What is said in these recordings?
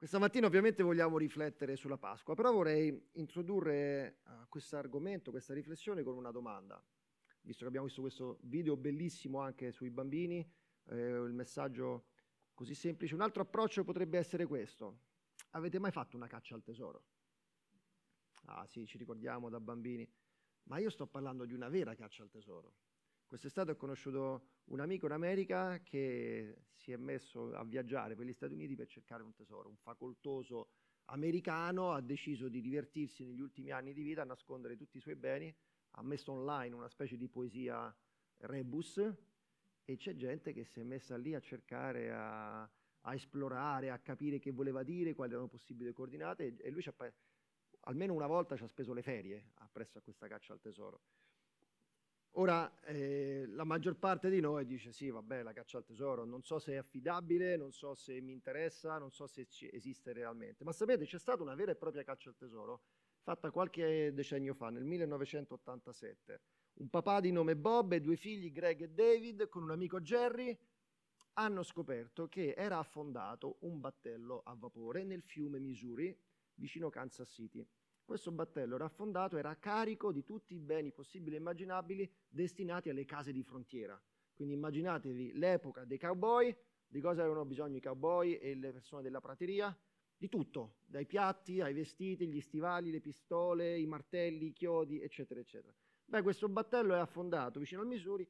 Questa mattina ovviamente vogliamo riflettere sulla Pasqua, però vorrei introdurre uh, questo argomento, questa riflessione con una domanda. Visto che abbiamo visto questo video bellissimo anche sui bambini, eh, il messaggio così semplice, un altro approccio potrebbe essere questo. Avete mai fatto una caccia al tesoro? Ah sì, ci ricordiamo da bambini, ma io sto parlando di una vera caccia al tesoro. Quest'estate ho conosciuto un amico in America che si è messo a viaggiare per gli Stati Uniti per cercare un tesoro. Un facoltoso americano ha deciso di divertirsi negli ultimi anni di vita a nascondere tutti i suoi beni, ha messo online una specie di poesia rebus e c'è gente che si è messa lì a cercare, a, a esplorare, a capire che voleva dire, quali erano possibili coordinate e, lui almeno una volta ci ha speso le ferie appresso a questa caccia al tesoro. Ora, eh, la maggior parte di noi dice sì, vabbè, la caccia al tesoro, non so se è affidabile, non so se mi interessa, non so se esiste realmente. Ma sapete, c'è stata una vera e propria caccia al tesoro fatta qualche decennio fa, nel 1987. Un papà di nome Bob e due figli, Greg e David, con un amico Jerry, hanno scoperto che era affondato un battello a vapore nel fiume Missouri, vicino Kansas City. Questo battello raffondato era carico di tutti i beni possibili e immaginabili destinati alle case di frontiera. Quindi immaginatevi l'epoca dei cowboy, di cosa avevano bisogno i cowboy e le persone della prateria? Di tutto, dai piatti ai vestiti, gli stivali, le pistole, i martelli, i chiodi, eccetera, eccetera. Beh, questo battello è affondato vicino al Missouri,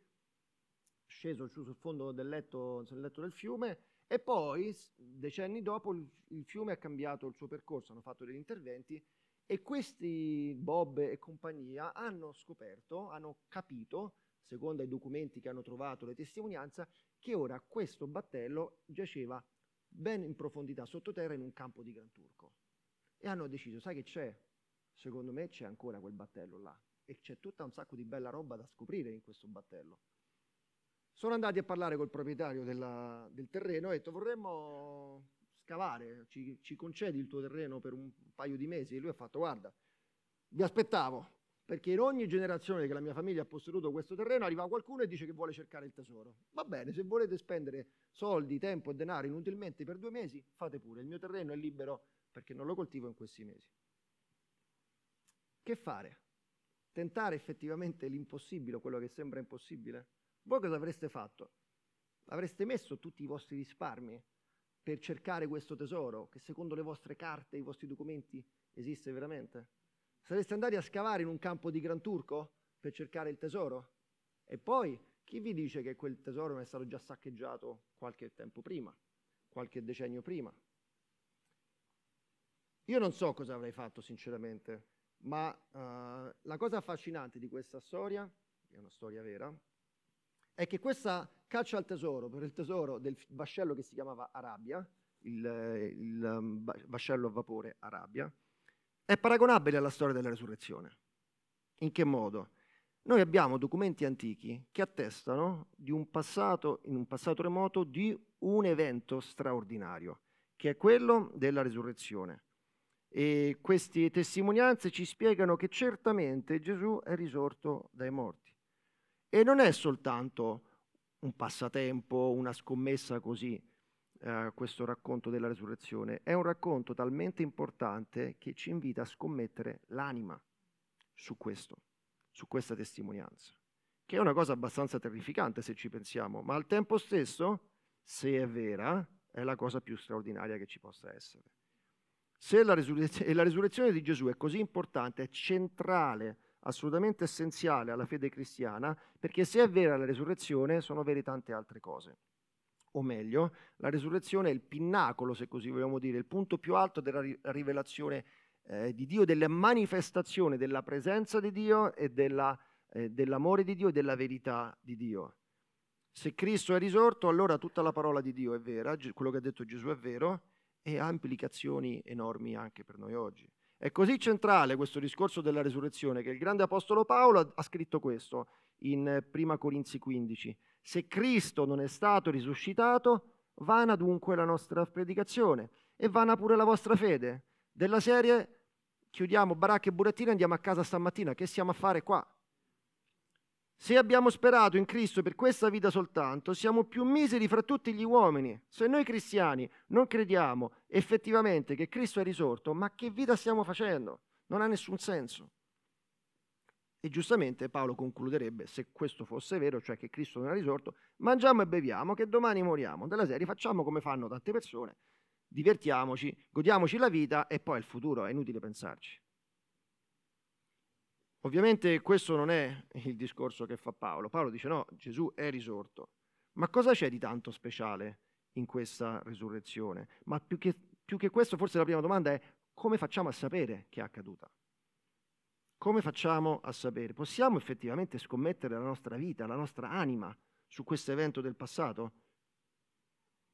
sceso sul fondo del letto, sul letto del fiume, e poi, decenni dopo, il fiume ha cambiato il suo percorso, hanno fatto degli interventi e questi Bob e compagnia hanno scoperto, hanno capito, secondo i documenti che hanno trovato, le testimonianze, che ora questo battello giaceva ben in profondità sottoterra in un campo di Gran Turco. E hanno deciso, sai che c'è? Secondo me c'è ancora quel battello là. E c'è tutta un sacco di bella roba da scoprire in questo battello. Sono andati a parlare col proprietario della, del terreno e hanno detto vorremmo scavare, ci, ci, concedi il tuo terreno per un paio di mesi? E lui ha fatto, guarda, vi aspettavo, perché in ogni generazione che la mia famiglia ha posseduto questo terreno arriva qualcuno e dice che vuole cercare il tesoro. Va bene, se volete spendere soldi, tempo e denaro inutilmente per due mesi, fate pure, il mio terreno è libero perché non lo coltivo in questi mesi. Che fare? Tentare effettivamente l'impossibile, quello che sembra impossibile? Voi cosa avreste fatto? Avreste messo tutti i vostri risparmi per cercare questo tesoro che secondo le vostre carte, i vostri documenti esiste veramente? Sareste andati a scavare in un campo di Gran Turco per cercare il tesoro? E poi chi vi dice che quel tesoro non è stato già saccheggiato qualche tempo prima, qualche decennio prima? Io non so cosa avrei fatto sinceramente, ma uh, la cosa affascinante di questa storia, è una storia vera, è che questa caccia al tesoro, per il tesoro del vascello che si chiamava Arabia, il, il um, vascello a vapore Arabia, è paragonabile alla storia della resurrezione. In che modo? Noi abbiamo documenti antichi che attestano di un passato, in un passato remoto, di un evento straordinario, che è quello della resurrezione. E queste testimonianze ci spiegano che certamente Gesù è risorto dai morti. E non è soltanto un passatempo, una scommessa così, eh, questo racconto della resurrezione, è un racconto talmente importante che ci invita a scommettere l'anima su questo, su questa testimonianza, che è una cosa abbastanza terrificante se ci pensiamo, ma al tempo stesso, se è vera, è la cosa più straordinaria che ci possa essere. Se la, resurrezione, la resurrezione di Gesù è così importante, è centrale, assolutamente essenziale alla fede cristiana, perché se è vera la resurrezione, sono vere tante altre cose. O meglio, la resurrezione è il pinnacolo, se così vogliamo dire, il punto più alto della rivelazione eh, di Dio, della manifestazione della presenza di Dio e della, eh, dell'amore di Dio e della verità di Dio. Se Cristo è risorto, allora tutta la parola di Dio è vera, quello che ha detto Gesù è vero e ha implicazioni enormi anche per noi oggi. È così centrale questo discorso della resurrezione che il grande apostolo Paolo ha scritto questo in 1 Corinzi 15. Se Cristo non è stato risuscitato, vana dunque la nostra predicazione e vana pure la vostra fede. Della serie chiudiamo baracche e burattine e andiamo a casa stamattina. Che stiamo a fare qua? Se abbiamo sperato in Cristo per questa vita soltanto, siamo più miseri fra tutti gli uomini. Se noi cristiani non crediamo effettivamente che Cristo è risorto, ma che vita stiamo facendo? Non ha nessun senso. E giustamente Paolo concluderebbe, se questo fosse vero, cioè che Cristo non è risorto, mangiamo e beviamo, che domani moriamo. Della serie facciamo come fanno tante persone, divertiamoci, godiamoci la vita e poi il futuro, è inutile pensarci. Ovviamente questo non è il discorso che fa Paolo. Paolo dice no, Gesù è risorto. Ma cosa c'è di tanto speciale in questa risurrezione? Ma più che, più che questo, forse la prima domanda è come facciamo a sapere che è accaduta? Come facciamo a sapere? Possiamo effettivamente scommettere la nostra vita, la nostra anima su questo evento del passato?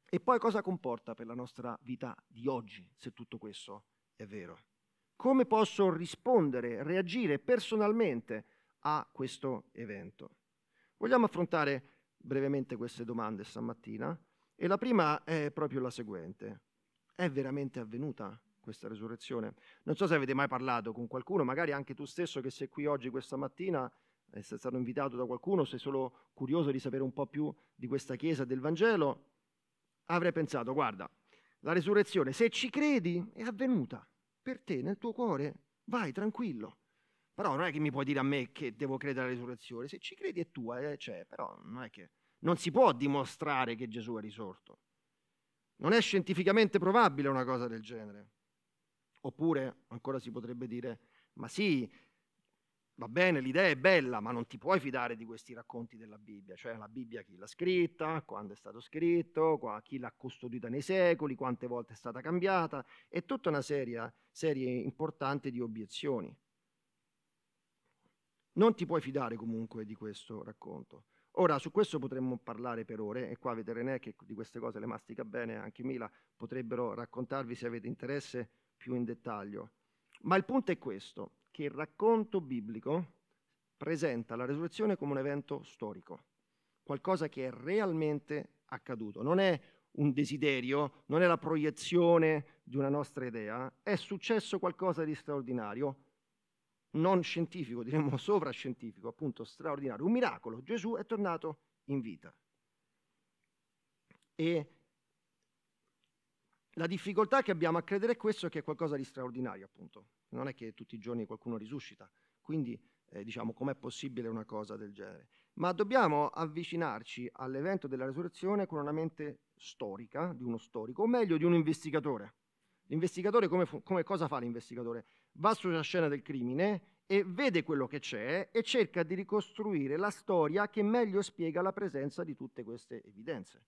E poi cosa comporta per la nostra vita di oggi, se tutto questo è vero? Come posso rispondere, reagire personalmente a questo evento? Vogliamo affrontare brevemente queste domande stamattina e la prima è proprio la seguente. È veramente avvenuta questa resurrezione? Non so se avete mai parlato con qualcuno, magari anche tu stesso che sei qui oggi questa mattina, sei stato invitato da qualcuno, sei solo curioso di sapere un po' più di questa Chiesa del Vangelo, avrei pensato, guarda, la resurrezione, se ci credi, è avvenuta per te, nel tuo cuore, vai tranquillo. Però non è che mi puoi dire a me che devo credere alla risurrezione. Se ci credi è tua, eh, c'è, però non è che non si può dimostrare che Gesù è risorto. Non è scientificamente probabile una cosa del genere. Oppure ancora si potrebbe dire, ma sì, Va bene, l'idea è bella, ma non ti puoi fidare di questi racconti della Bibbia, cioè la Bibbia chi l'ha scritta, quando è stato scritto, chi l'ha custodita nei secoli, quante volte è stata cambiata, e tutta una serie, serie importante di obiezioni. Non ti puoi fidare comunque di questo racconto. Ora, su questo potremmo parlare per ore, e qua avete René che di queste cose le mastica bene, anche Mila, potrebbero raccontarvi se avete interesse più in dettaglio. Ma il punto è questo, che il racconto biblico presenta la resurrezione come un evento storico, qualcosa che è realmente accaduto. Non è un desiderio, non è la proiezione di una nostra idea, è successo qualcosa di straordinario, non scientifico, diremmo sovrascientifico, appunto straordinario, un miracolo. Gesù è tornato in vita. E la difficoltà che abbiamo a credere è questo, che è qualcosa di straordinario, appunto. Non è che tutti i giorni qualcuno risuscita. Quindi, eh, diciamo, com'è possibile una cosa del genere? Ma dobbiamo avvicinarci all'evento della resurrezione con una mente storica, di uno storico, o meglio di un investigatore. L'investigatore come, come cosa fa l'investigatore? Va sulla scena del crimine e vede quello che c'è e cerca di ricostruire la storia che meglio spiega la presenza di tutte queste evidenze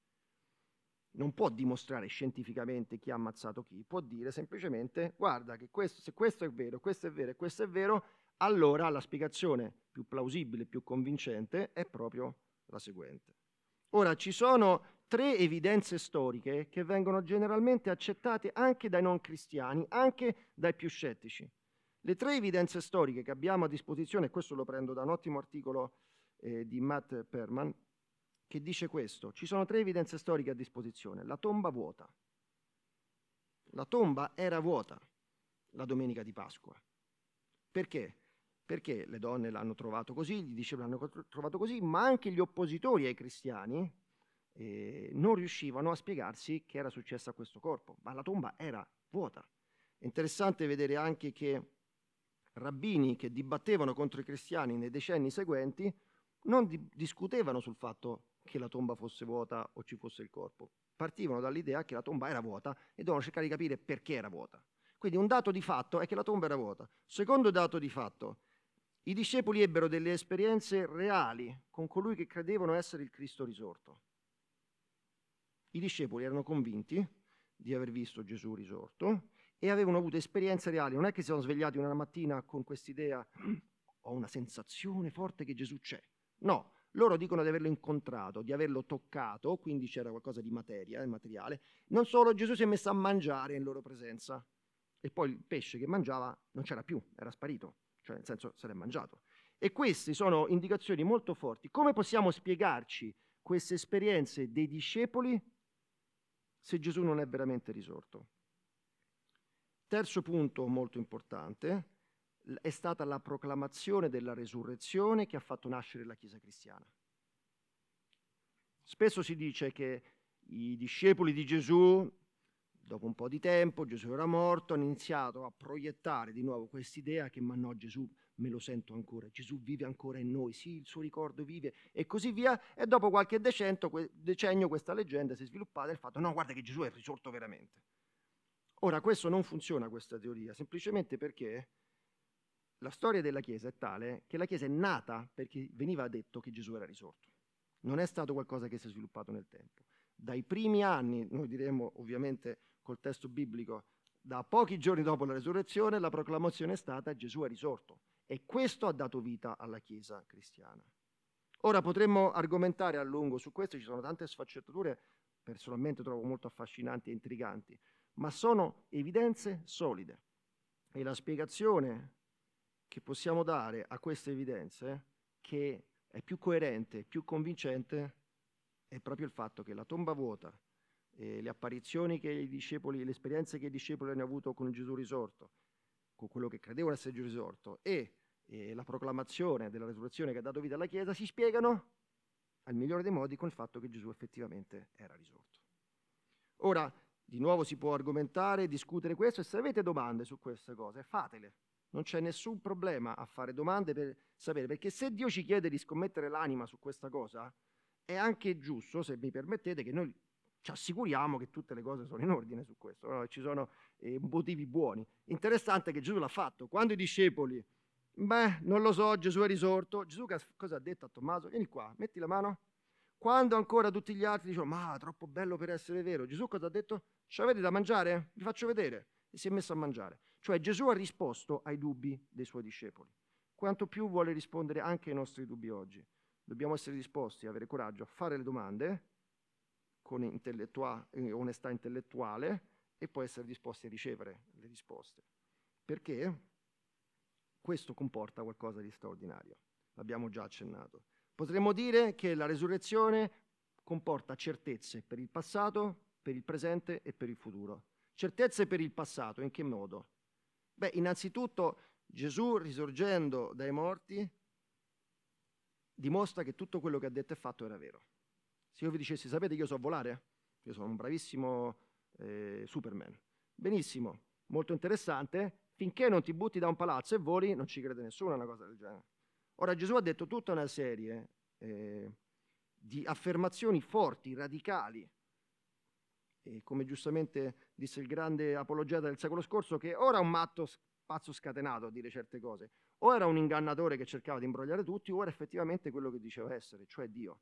non può dimostrare scientificamente chi ha ammazzato chi, può dire semplicemente guarda che questo, se questo è vero, questo è vero e questo è vero, allora la spiegazione più plausibile, più convincente è proprio la seguente. Ora ci sono tre evidenze storiche che vengono generalmente accettate anche dai non cristiani, anche dai più scettici. Le tre evidenze storiche che abbiamo a disposizione, e questo lo prendo da un ottimo articolo eh, di Matt Perman, che dice questo. Ci sono tre evidenze storiche a disposizione. La tomba vuota. La tomba era vuota la domenica di Pasqua. Perché? Perché le donne l'hanno trovato così, gli dicevano l'hanno trovato così, ma anche gli oppositori ai cristiani eh, non riuscivano a spiegarsi che era successo a questo corpo, ma la tomba era vuota. Interessante vedere anche che rabbini che dibattevano contro i cristiani nei decenni seguenti non di- discutevano sul fatto che la tomba fosse vuota o ci fosse il corpo. Partivano dall'idea che la tomba era vuota e dovevano cercare di capire perché era vuota. Quindi un dato di fatto è che la tomba era vuota. Secondo dato di fatto, i discepoli ebbero delle esperienze reali con colui che credevano essere il Cristo risorto. I discepoli erano convinti di aver visto Gesù risorto e avevano avuto esperienze reali. Non è che si sono svegliati una mattina con quest'idea, ho una sensazione forte che Gesù c'è. No, loro dicono di averlo incontrato, di averlo toccato, quindi c'era qualcosa di materia, materiale. Non solo, Gesù si è messo a mangiare in loro presenza. E poi il pesce che mangiava non c'era più, era sparito, cioè nel senso se l'è mangiato. E queste sono indicazioni molto forti. Come possiamo spiegarci queste esperienze dei discepoli se Gesù non è veramente risorto? Terzo punto molto importante, è stata la proclamazione della resurrezione che ha fatto nascere la Chiesa cristiana. Spesso si dice che i discepoli di Gesù, dopo un po' di tempo, Gesù era morto, hanno iniziato a proiettare di nuovo quest'idea che ma no, Gesù me lo sento ancora, Gesù vive ancora in noi, sì, il suo ricordo vive e così via. E dopo qualche decennio, questa leggenda si è sviluppata il fatto, no, guarda che Gesù è risorto veramente. Ora, questo non funziona, questa teoria, semplicemente perché la storia della Chiesa è tale che la Chiesa è nata perché veniva detto che Gesù era risorto. Non è stato qualcosa che si è sviluppato nel tempo. Dai primi anni, noi diremo ovviamente col testo biblico, da pochi giorni dopo la resurrezione, la proclamazione è stata Gesù è risorto. E questo ha dato vita alla Chiesa cristiana. Ora potremmo argomentare a lungo su questo, ci sono tante sfaccettature, personalmente trovo molto affascinanti e intriganti, ma sono evidenze solide. E la spiegazione che possiamo dare a queste evidenze, che è più coerente, più convincente, è proprio il fatto che la tomba vuota, eh, le apparizioni che i discepoli, le esperienze che i discepoli hanno avuto con Gesù risorto, con quello che credevano essere Gesù risorto, e eh, la proclamazione della risurrezione che ha dato vita alla Chiesa si spiegano al migliore dei modi con il fatto che Gesù effettivamente era risorto. Ora, di nuovo si può argomentare, discutere questo, e se avete domande su queste cose, fatele. Non c'è nessun problema a fare domande per sapere, perché se Dio ci chiede di scommettere l'anima su questa cosa, è anche giusto, se mi permettete, che noi ci assicuriamo che tutte le cose sono in ordine su questo, no? ci sono eh, motivi buoni. Interessante che Gesù l'ha fatto. Quando i discepoli, beh, non lo so, Gesù è risorto, Gesù cosa ha detto a Tommaso? Vieni qua, metti la mano. Quando ancora tutti gli altri dicono, ma troppo bello per essere vero, Gesù cosa ha detto? Ci avete da mangiare? Vi faccio vedere. E si è messo a mangiare. Cioè Gesù ha risposto ai dubbi dei suoi discepoli. Quanto più vuole rispondere anche ai nostri dubbi oggi. Dobbiamo essere disposti, avere coraggio a fare le domande con intellettua- eh, onestà intellettuale e poi essere disposti a ricevere le risposte. Perché questo comporta qualcosa di straordinario. L'abbiamo già accennato. Potremmo dire che la resurrezione comporta certezze per il passato, per il presente e per il futuro. Certezze per il passato, in che modo? Beh, innanzitutto Gesù risorgendo dai morti dimostra che tutto quello che ha detto e fatto era vero. Se io vi dicessi, sapete io so volare? Io sono un bravissimo eh, Superman. Benissimo, molto interessante. Finché non ti butti da un palazzo e voli, non ci crede nessuno a una cosa del genere. Ora Gesù ha detto tutta una serie eh, di affermazioni forti, radicali, e come giustamente disse il grande apologeta del secolo scorso, che ora è un matto pazzo scatenato a dire certe cose, o era un ingannatore che cercava di imbrogliare tutti, o era effettivamente quello che diceva essere, cioè Dio.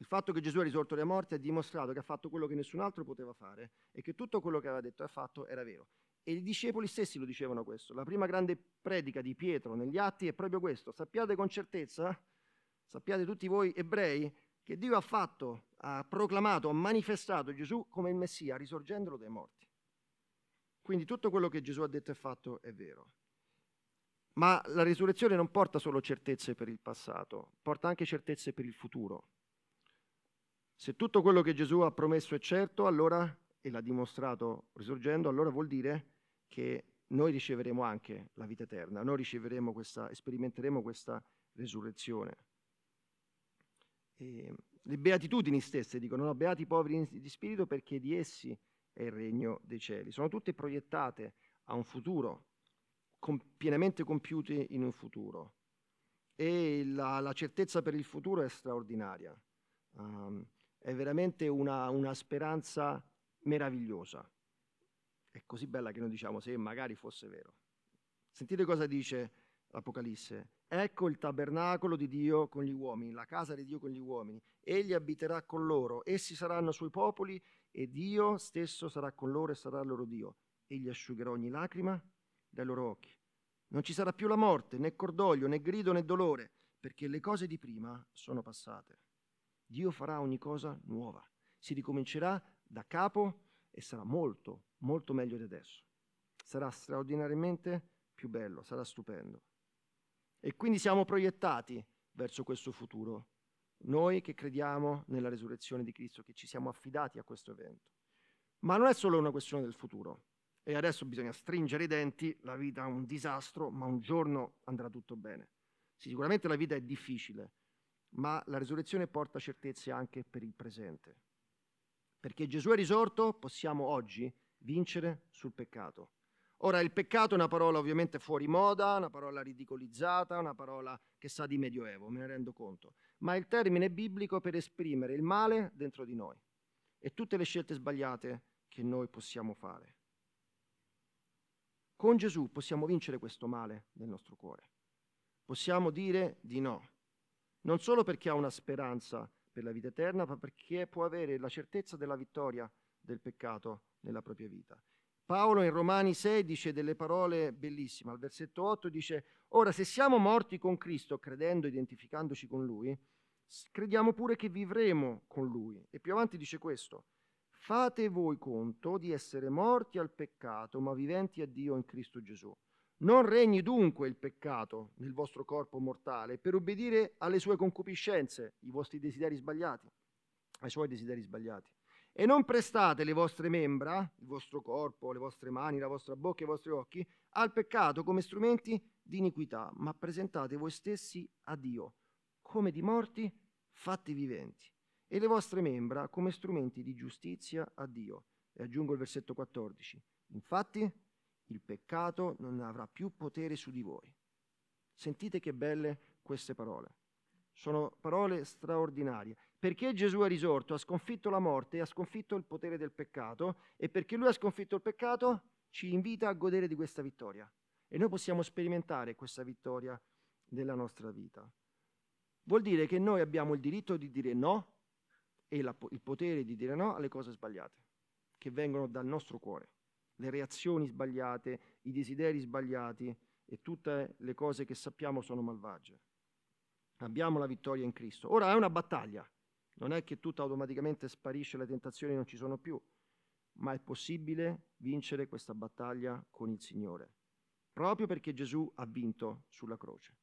Il fatto che Gesù è risorto dai morti ha dimostrato che ha fatto quello che nessun altro poteva fare e che tutto quello che aveva detto e fatto era vero. E i discepoli stessi lo dicevano questo. La prima grande predica di Pietro negli atti è proprio questo. Sappiate con certezza, sappiate tutti voi ebrei, che Dio ha fatto, ha proclamato, ha manifestato Gesù come il Messia, risorgendolo dai morti. Quindi tutto quello che Gesù ha detto e fatto è vero. Ma la risurrezione non porta solo certezze per il passato, porta anche certezze per il futuro. Se tutto quello che Gesù ha promesso è certo, allora, e l'ha dimostrato risorgendo, allora vuol dire che noi riceveremo anche la vita eterna, noi riceveremo questa, sperimenteremo questa risurrezione. E le beatitudini stesse dicono, no, beati i poveri di spirito perché di essi è il regno dei cieli. Sono tutte proiettate a un futuro, com- pienamente compiute in un futuro. E la, la, certezza per il futuro è straordinaria. Um, è veramente una, una speranza meravigliosa. È così bella che noi diciamo se magari fosse vero. Sentite cosa dice l'Apocalisse. Ecco il tabernacolo di Dio con gli uomini, la casa di Dio con gli uomini. Egli abiterà con loro, essi saranno suoi popoli e Dio stesso sarà con loro e sarà loro Dio. Egli asciugherà ogni lacrima dai loro occhi. Non ci sarà più la morte, né cordoglio, né grido, né dolore, perché le cose di prima sono passate. Dio farà ogni cosa nuova. Si ricomincerà da capo e sarà molto, molto meglio di adesso. Sarà straordinariamente più bello, sarà stupendo. E quindi siamo proiettati verso questo futuro, noi che crediamo nella resurrezione di Cristo, che ci siamo affidati a questo evento. Ma non è solo una questione del futuro, e adesso bisogna stringere i denti, la vita è un disastro, ma un giorno andrà tutto bene. Sicuramente la vita è difficile, ma la risurrezione porta certezze anche per il presente. Perché Gesù è risorto, possiamo oggi vincere sul peccato. Ora, il peccato è una parola ovviamente fuori moda, una parola ridicolizzata, una parola che sa di medioevo, me ne rendo conto, ma è il termine biblico per esprimere il male dentro di noi e tutte le scelte sbagliate che noi possiamo fare. Con Gesù possiamo vincere questo male nel nostro cuore. Possiamo dire di no, non solo perché ha una speranza per la vita eterna, ma perché può avere la certezza della vittoria del peccato nella propria vita. Paolo in Romani 6 dice delle parole bellissime. Al versetto 8 dice, ora se siamo morti con Cristo, credendo, identificandoci con Lui, crediamo pure che vivremo con Lui. E più avanti dice questo, fate voi conto di essere morti al peccato, ma viventi a Dio in Cristo Gesù. Non regni dunque il peccato nel vostro corpo mortale per obbedire alle sue concupiscenze, i vostri desideri sbagliati, ai suoi desideri sbagliati. E non prestate le vostre membra, il vostro corpo, le vostre mani, la vostra bocca e i vostri occhi, al peccato come strumenti di iniquità, ma presentate voi stessi a Dio come di morti fatti viventi, e le vostre membra come strumenti di giustizia a Dio. E aggiungo il versetto 14. Infatti, il peccato non avrà più potere su di voi. Sentite che belle queste parole. Sono parole straordinarie. Perché Gesù è risorto, ha sconfitto la morte, ha sconfitto il potere del peccato e perché lui ha sconfitto il peccato ci invita a godere di questa vittoria. E noi possiamo sperimentare questa vittoria nella nostra vita. Vuol dire che noi abbiamo il diritto di dire no e la, il potere di dire no alle cose sbagliate, che vengono dal nostro cuore le reazioni sbagliate, i desideri sbagliati e tutte le cose che sappiamo sono malvagie. Abbiamo la vittoria in Cristo. Ora è una battaglia, non è che tutto automaticamente sparisce, le tentazioni non ci sono più, ma è possibile vincere questa battaglia con il Signore, proprio perché Gesù ha vinto sulla croce.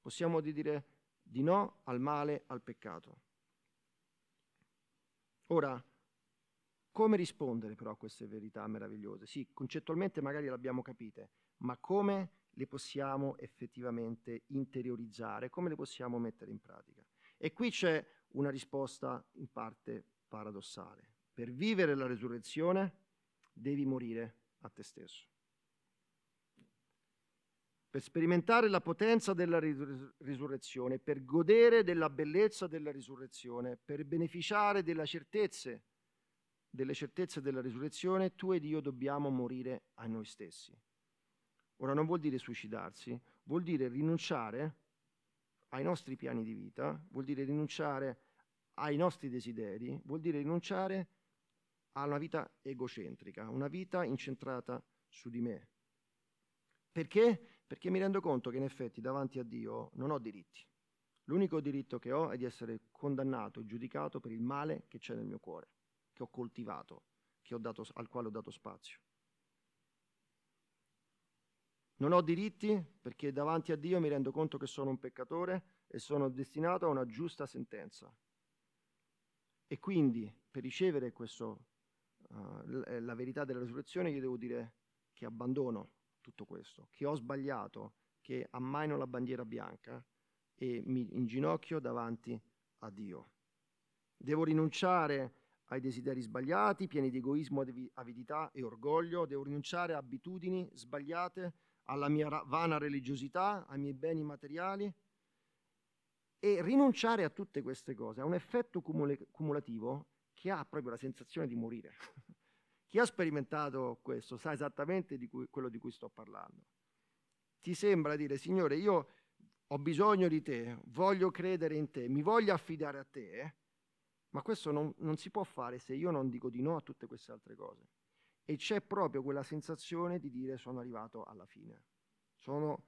Possiamo dire di no al male, al peccato. Ora, come rispondere però a queste verità meravigliose? Sì, concettualmente magari le abbiamo capite, ma come le possiamo effettivamente interiorizzare, come le possiamo mettere in pratica? E qui c'è una risposta in parte paradossale. Per vivere la resurrezione devi morire a te stesso. Per sperimentare la potenza della risurrezione, per godere della bellezza della risurrezione, per beneficiare delle certezze delle certezze della risurrezione, tu ed io dobbiamo morire a noi stessi. Ora non vuol dire suicidarsi, vuol dire rinunciare ai nostri piani di vita, vuol dire rinunciare ai nostri desideri, vuol dire rinunciare a una vita egocentrica, una vita incentrata su di me. Perché? Perché mi rendo conto che in effetti davanti a Dio non ho diritti. L'unico diritto che ho è di essere condannato e giudicato per il male che c'è nel mio cuore che ho coltivato, che ho dato, al quale ho dato spazio. Non ho diritti perché davanti a Dio mi rendo conto che sono un peccatore e sono destinato a una giusta sentenza. E quindi per ricevere questo, uh, la verità della risurrezione io devo dire che abbandono tutto questo, che ho sbagliato, che ammaino la bandiera bianca e mi inginocchio davanti a Dio. Devo rinunciare ai desideri sbagliati, pieni di egoismo, avidità e orgoglio, devo rinunciare a abitudini sbagliate, alla mia vana religiosità, ai miei beni materiali e rinunciare a tutte queste cose ha un effetto cumul- cumulativo che ha proprio la sensazione di morire. Chi ha sperimentato questo sa esattamente di cui, quello di cui sto parlando. Ti sembra dire, Signore, io ho bisogno di te, voglio credere in te, mi voglio affidare a te? Ma questo non, non si può fare se io non dico di no a tutte queste altre cose. E c'è proprio quella sensazione di dire sono arrivato alla fine. Sono,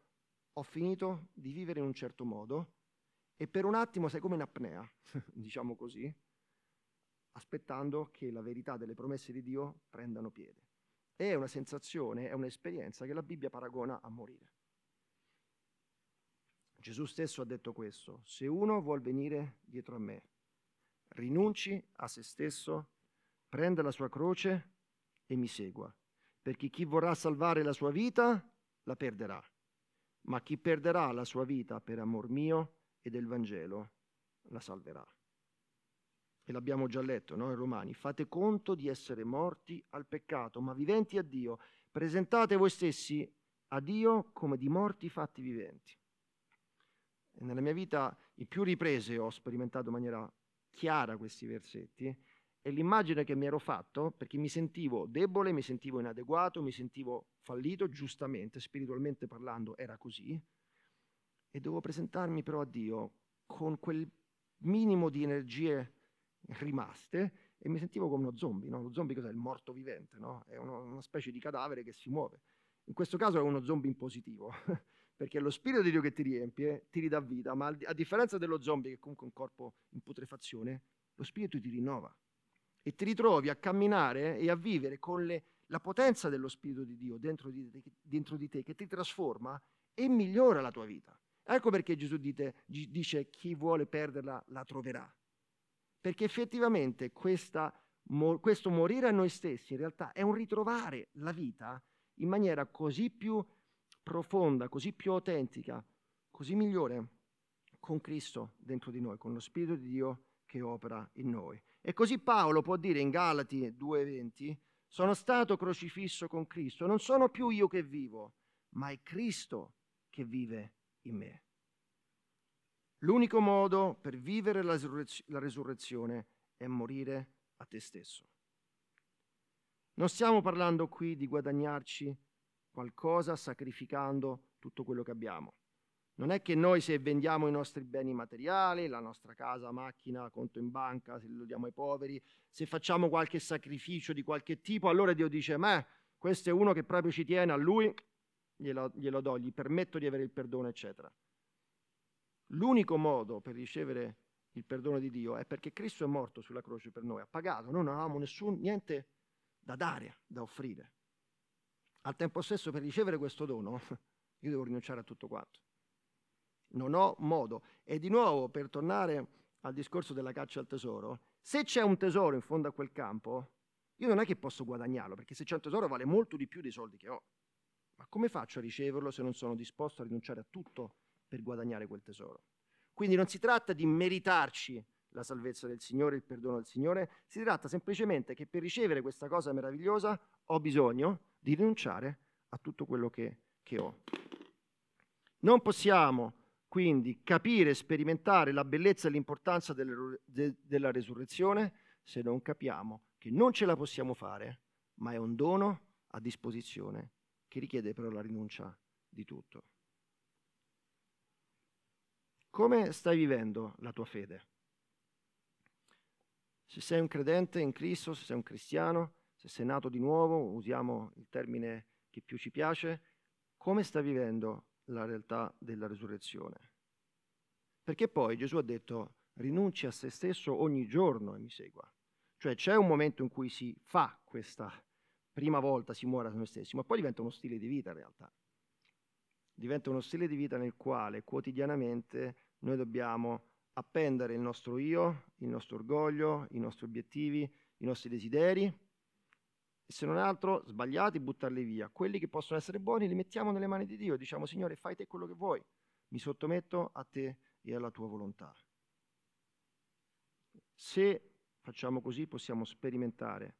ho finito di vivere in un certo modo e per un attimo sei come in apnea, diciamo così, aspettando che la verità delle promesse di Dio prendano piede. È una sensazione, è un'esperienza che la Bibbia paragona a morire. Gesù stesso ha detto questo, se uno vuol venire dietro a me, rinunci a se stesso, prenda la sua croce e mi segua. perché chi vorrà salvare la sua vita la perderà, ma chi perderà la sua vita per amor mio e del Vangelo la salverà. E l'abbiamo già letto no? in Romani, fate conto di essere morti al peccato, ma viventi a Dio. Presentate voi stessi a Dio come di morti fatti viventi. E nella mia vita in più riprese ho sperimentato in maniera chiara questi versetti e l'immagine che mi ero fatto, perché mi sentivo debole, mi sentivo inadeguato, mi sentivo fallito, giustamente, spiritualmente parlando, era così, e dovevo presentarmi però a Dio con quel minimo di energie rimaste e mi sentivo come uno zombie, no? Lo zombie cos'è? Il morto vivente, no? È uno, una specie di cadavere che si muove. In questo caso è uno zombie in positivo, perché lo spirito di Dio che ti riempie ti ridà vita, ma a differenza dello zombie che è comunque un corpo in putrefazione, lo spirito ti rinnova e ti ritrovi a camminare e a vivere con le, la potenza dello spirito di Dio dentro di, dentro di te che ti trasforma e migliora la tua vita. Ecco perché Gesù dite, dice chi vuole perderla la troverà. Perché effettivamente questa, questo morire a noi stessi in realtà è un ritrovare la vita in maniera così più profonda, così più autentica, così migliore con Cristo dentro di noi, con lo Spirito di Dio che opera in noi. E così Paolo può dire in Galati 2:20, sono stato crocifisso con Cristo, non sono più io che vivo, ma è Cristo che vive in me. L'unico modo per vivere la, la resurrezione è morire a te stesso. Non stiamo parlando qui di guadagnarci qualcosa sacrificando tutto quello che abbiamo. Non è che noi se vendiamo i nostri beni materiali, la nostra casa, macchina, conto in banca, se lo diamo ai poveri, se facciamo qualche sacrificio di qualche tipo, allora Dio dice, ma questo è uno che proprio ci tiene a lui, glielo, glielo do, gli permetto di avere il perdono, eccetera. L'unico modo per ricevere il perdono di Dio è perché Cristo è morto sulla croce per noi, ha pagato, noi non avevamo nessun, niente da dare, da offrire. Al tempo stesso per ricevere questo dono io devo rinunciare a tutto quanto. Non ho modo. E di nuovo, per tornare al discorso della caccia al tesoro, se c'è un tesoro in fondo a quel campo, io non è che posso guadagnarlo, perché se c'è un tesoro vale molto di più dei soldi che ho. Ma come faccio a riceverlo se non sono disposto a rinunciare a tutto per guadagnare quel tesoro. Quindi non si tratta di meritarci la salvezza del Signore, il perdono del Signore, si tratta semplicemente che per ricevere questa cosa meravigliosa ho bisogno di rinunciare a tutto quello che, che ho. Non possiamo quindi capire e sperimentare la bellezza e l'importanza delle, de, della resurrezione se non capiamo che non ce la possiamo fare, ma è un dono a disposizione che richiede però la rinuncia di tutto. Come stai vivendo la tua fede? Se sei un credente in Cristo, se sei un cristiano, se sei nato di nuovo, usiamo il termine che più ci piace, come stai vivendo la realtà della risurrezione? Perché poi Gesù ha detto rinunci a se stesso ogni giorno e mi segua. Cioè c'è un momento in cui si fa questa prima volta, si muore a noi stessi, ma poi diventa uno stile di vita in realtà. Diventa uno stile di vita nel quale quotidianamente noi dobbiamo appendere il nostro io, il nostro orgoglio, i nostri obiettivi, i nostri desideri e se non altro sbagliati buttarli via. Quelli che possono essere buoni li mettiamo nelle mani di Dio, diciamo Signore fai te quello che vuoi, mi sottometto a te e alla tua volontà. Se facciamo così possiamo sperimentare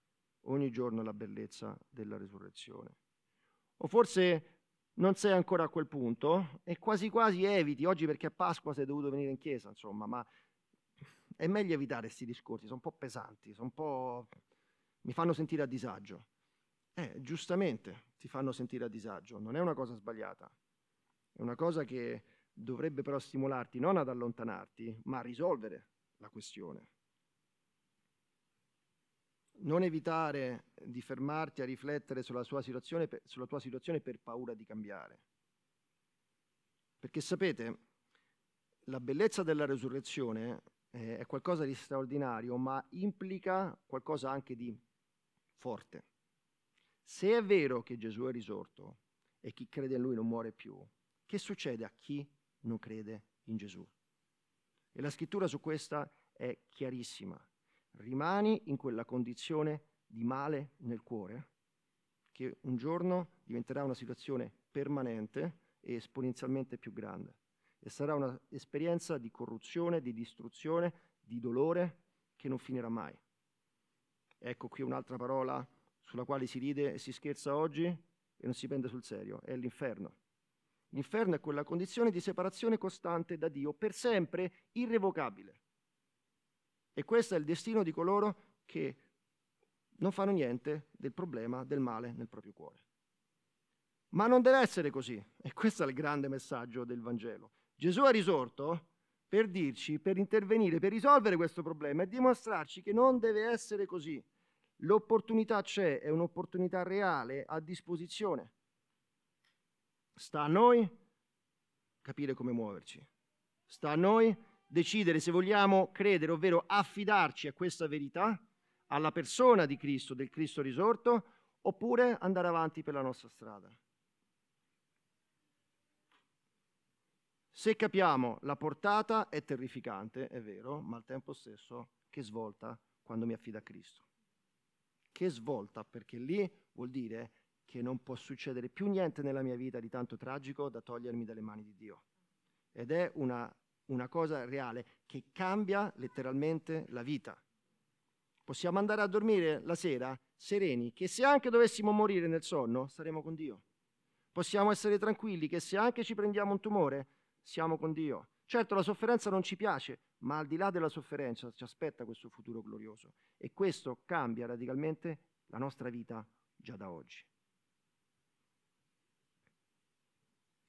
ogni giorno la bellezza della risurrezione. O forse non sei ancora a quel punto e quasi quasi eviti, oggi perché è Pasqua sei dovuto venire in chiesa, insomma, ma è meglio evitare questi discorsi, sono un po' pesanti, un po'... mi fanno sentire a disagio. Eh, giustamente ti fanno sentire a disagio, non è una cosa sbagliata, è una cosa che dovrebbe però stimolarti non ad allontanarti, ma a risolvere la questione non evitare di fermarti a riflettere sulla, sulla tua situazione per paura di cambiare. Perché sapete, la bellezza della resurrezione eh, è qualcosa di straordinario, ma implica qualcosa anche di forte. Se è vero che Gesù è risorto e chi crede in lui non muore più, che succede a chi non crede in Gesù? E la scrittura su questa è chiarissima rimani in quella condizione di male nel cuore che un giorno diventerà una situazione permanente e esponenzialmente più grande. E sarà un'esperienza di corruzione, di distruzione, di dolore che non finirà mai. Ecco qui un'altra parola sulla quale si ride e si scherza oggi e non si prende sul serio, è l'inferno. L'inferno è quella condizione di separazione costante da Dio, per sempre, irrevocabile. E questo è il destino di coloro che non fanno niente del problema del male nel proprio cuore. Ma non deve essere così, e questo è il grande messaggio del Vangelo. Gesù ha risorto per dirci, per intervenire, per risolvere questo problema e dimostrarci che non deve essere così. L'opportunità c'è, è un'opportunità reale a disposizione. Sta a noi capire come muoverci. Sta a noi decidere se vogliamo credere, ovvero affidarci a questa verità, alla persona di Cristo, del Cristo risorto, oppure andare avanti per la nostra strada. Se capiamo la portata è terrificante, è vero, ma al tempo stesso che svolta quando mi affido a Cristo. Che svolta, perché lì vuol dire che non può succedere più niente nella mia vita di tanto tragico da togliermi dalle mani di Dio. Ed è una, una cosa reale che cambia letteralmente la vita. Possiamo andare a dormire la sera sereni, che se anche dovessimo morire nel sonno, saremo con Dio. Possiamo essere tranquilli che se anche ci prendiamo un tumore, siamo con Dio. Certo la sofferenza non ci piace, ma al di là della sofferenza ci aspetta questo futuro glorioso e questo cambia radicalmente la nostra vita già da oggi.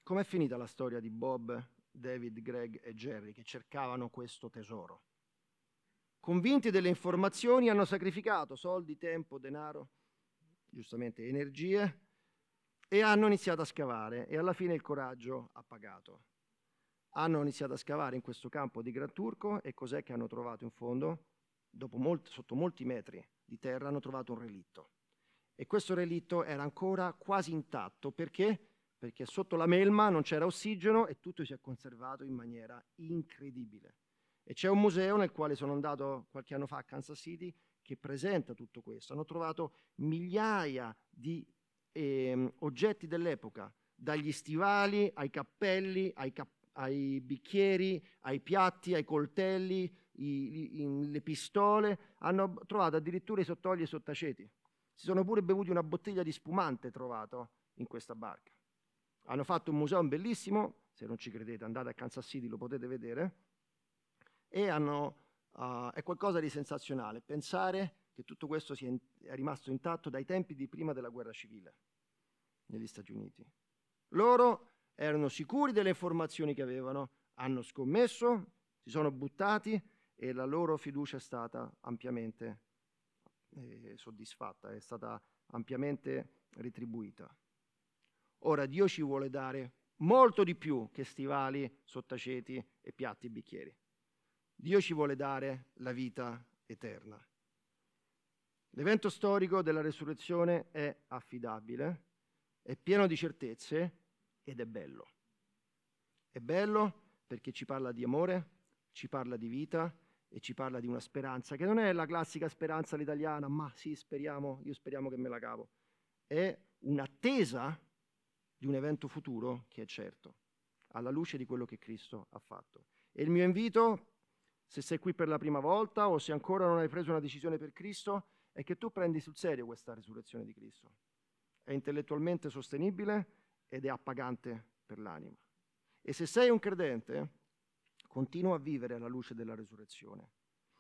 Com'è finita la storia di Bob, David, Greg e Jerry che cercavano questo tesoro? Convinti delle informazioni hanno sacrificato soldi, tempo, denaro, giustamente energie e hanno iniziato a scavare e alla fine il coraggio ha pagato hanno iniziato a scavare in questo campo di Gran Turco e cos'è che hanno trovato in fondo? Molti, sotto molti metri di terra hanno trovato un relitto. E questo relitto era ancora quasi intatto perché? Perché sotto la melma non c'era ossigeno e tutto si è conservato in maniera incredibile. E c'è un museo nel quale sono andato qualche anno fa a Kansas City che presenta tutto questo. Hanno trovato migliaia di eh, oggetti dell'epoca, dagli stivali ai cappelli, ai cappelli ai bicchieri, ai piatti, ai coltelli, i, i, le pistole, hanno trovato addirittura i sottogli e i sottaceti. Si sono pure bevuti una bottiglia di spumante trovato in questa barca. Hanno fatto un museo bellissimo, se non ci credete andate a Kansas City, lo potete vedere, e hanno, uh, è qualcosa di sensazionale pensare che tutto questo sia in, è rimasto intatto dai tempi di prima della guerra civile negli Stati Uniti. Loro erano sicuri delle informazioni che avevano, hanno scommesso, si sono buttati e la loro fiducia è stata ampiamente eh, soddisfatta, è stata ampiamente retribuita. Ora Dio ci vuole dare molto di più che stivali, sottaceti e piatti e bicchieri. Dio ci vuole dare la vita eterna. L'evento storico della resurrezione è affidabile, è pieno di certezze ed è bello. È bello perché ci parla di amore, ci parla di vita e ci parla di una speranza che non è la classica speranza all'italiana, ma sì, speriamo, io speriamo che me la cavo. È un'attesa di un evento futuro che è certo, alla luce di quello che Cristo ha fatto. E il mio invito, se sei qui per la prima volta o se ancora non hai preso una decisione per Cristo, è che tu prendi sul serio questa risurrezione di Cristo. È intellettualmente sostenibile, ed è appagante per l'anima. E se sei un credente, continua a vivere alla luce della risurrezione.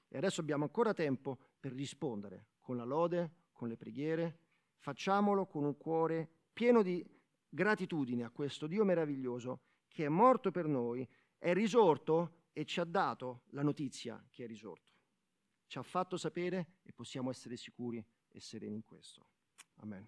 E adesso abbiamo ancora tempo per rispondere con la lode, con le preghiere. Facciamolo con un cuore pieno di gratitudine a questo Dio meraviglioso che è morto per noi, è risorto e ci ha dato la notizia che è risorto. Ci ha fatto sapere e possiamo essere sicuri e sereni in questo. Amen.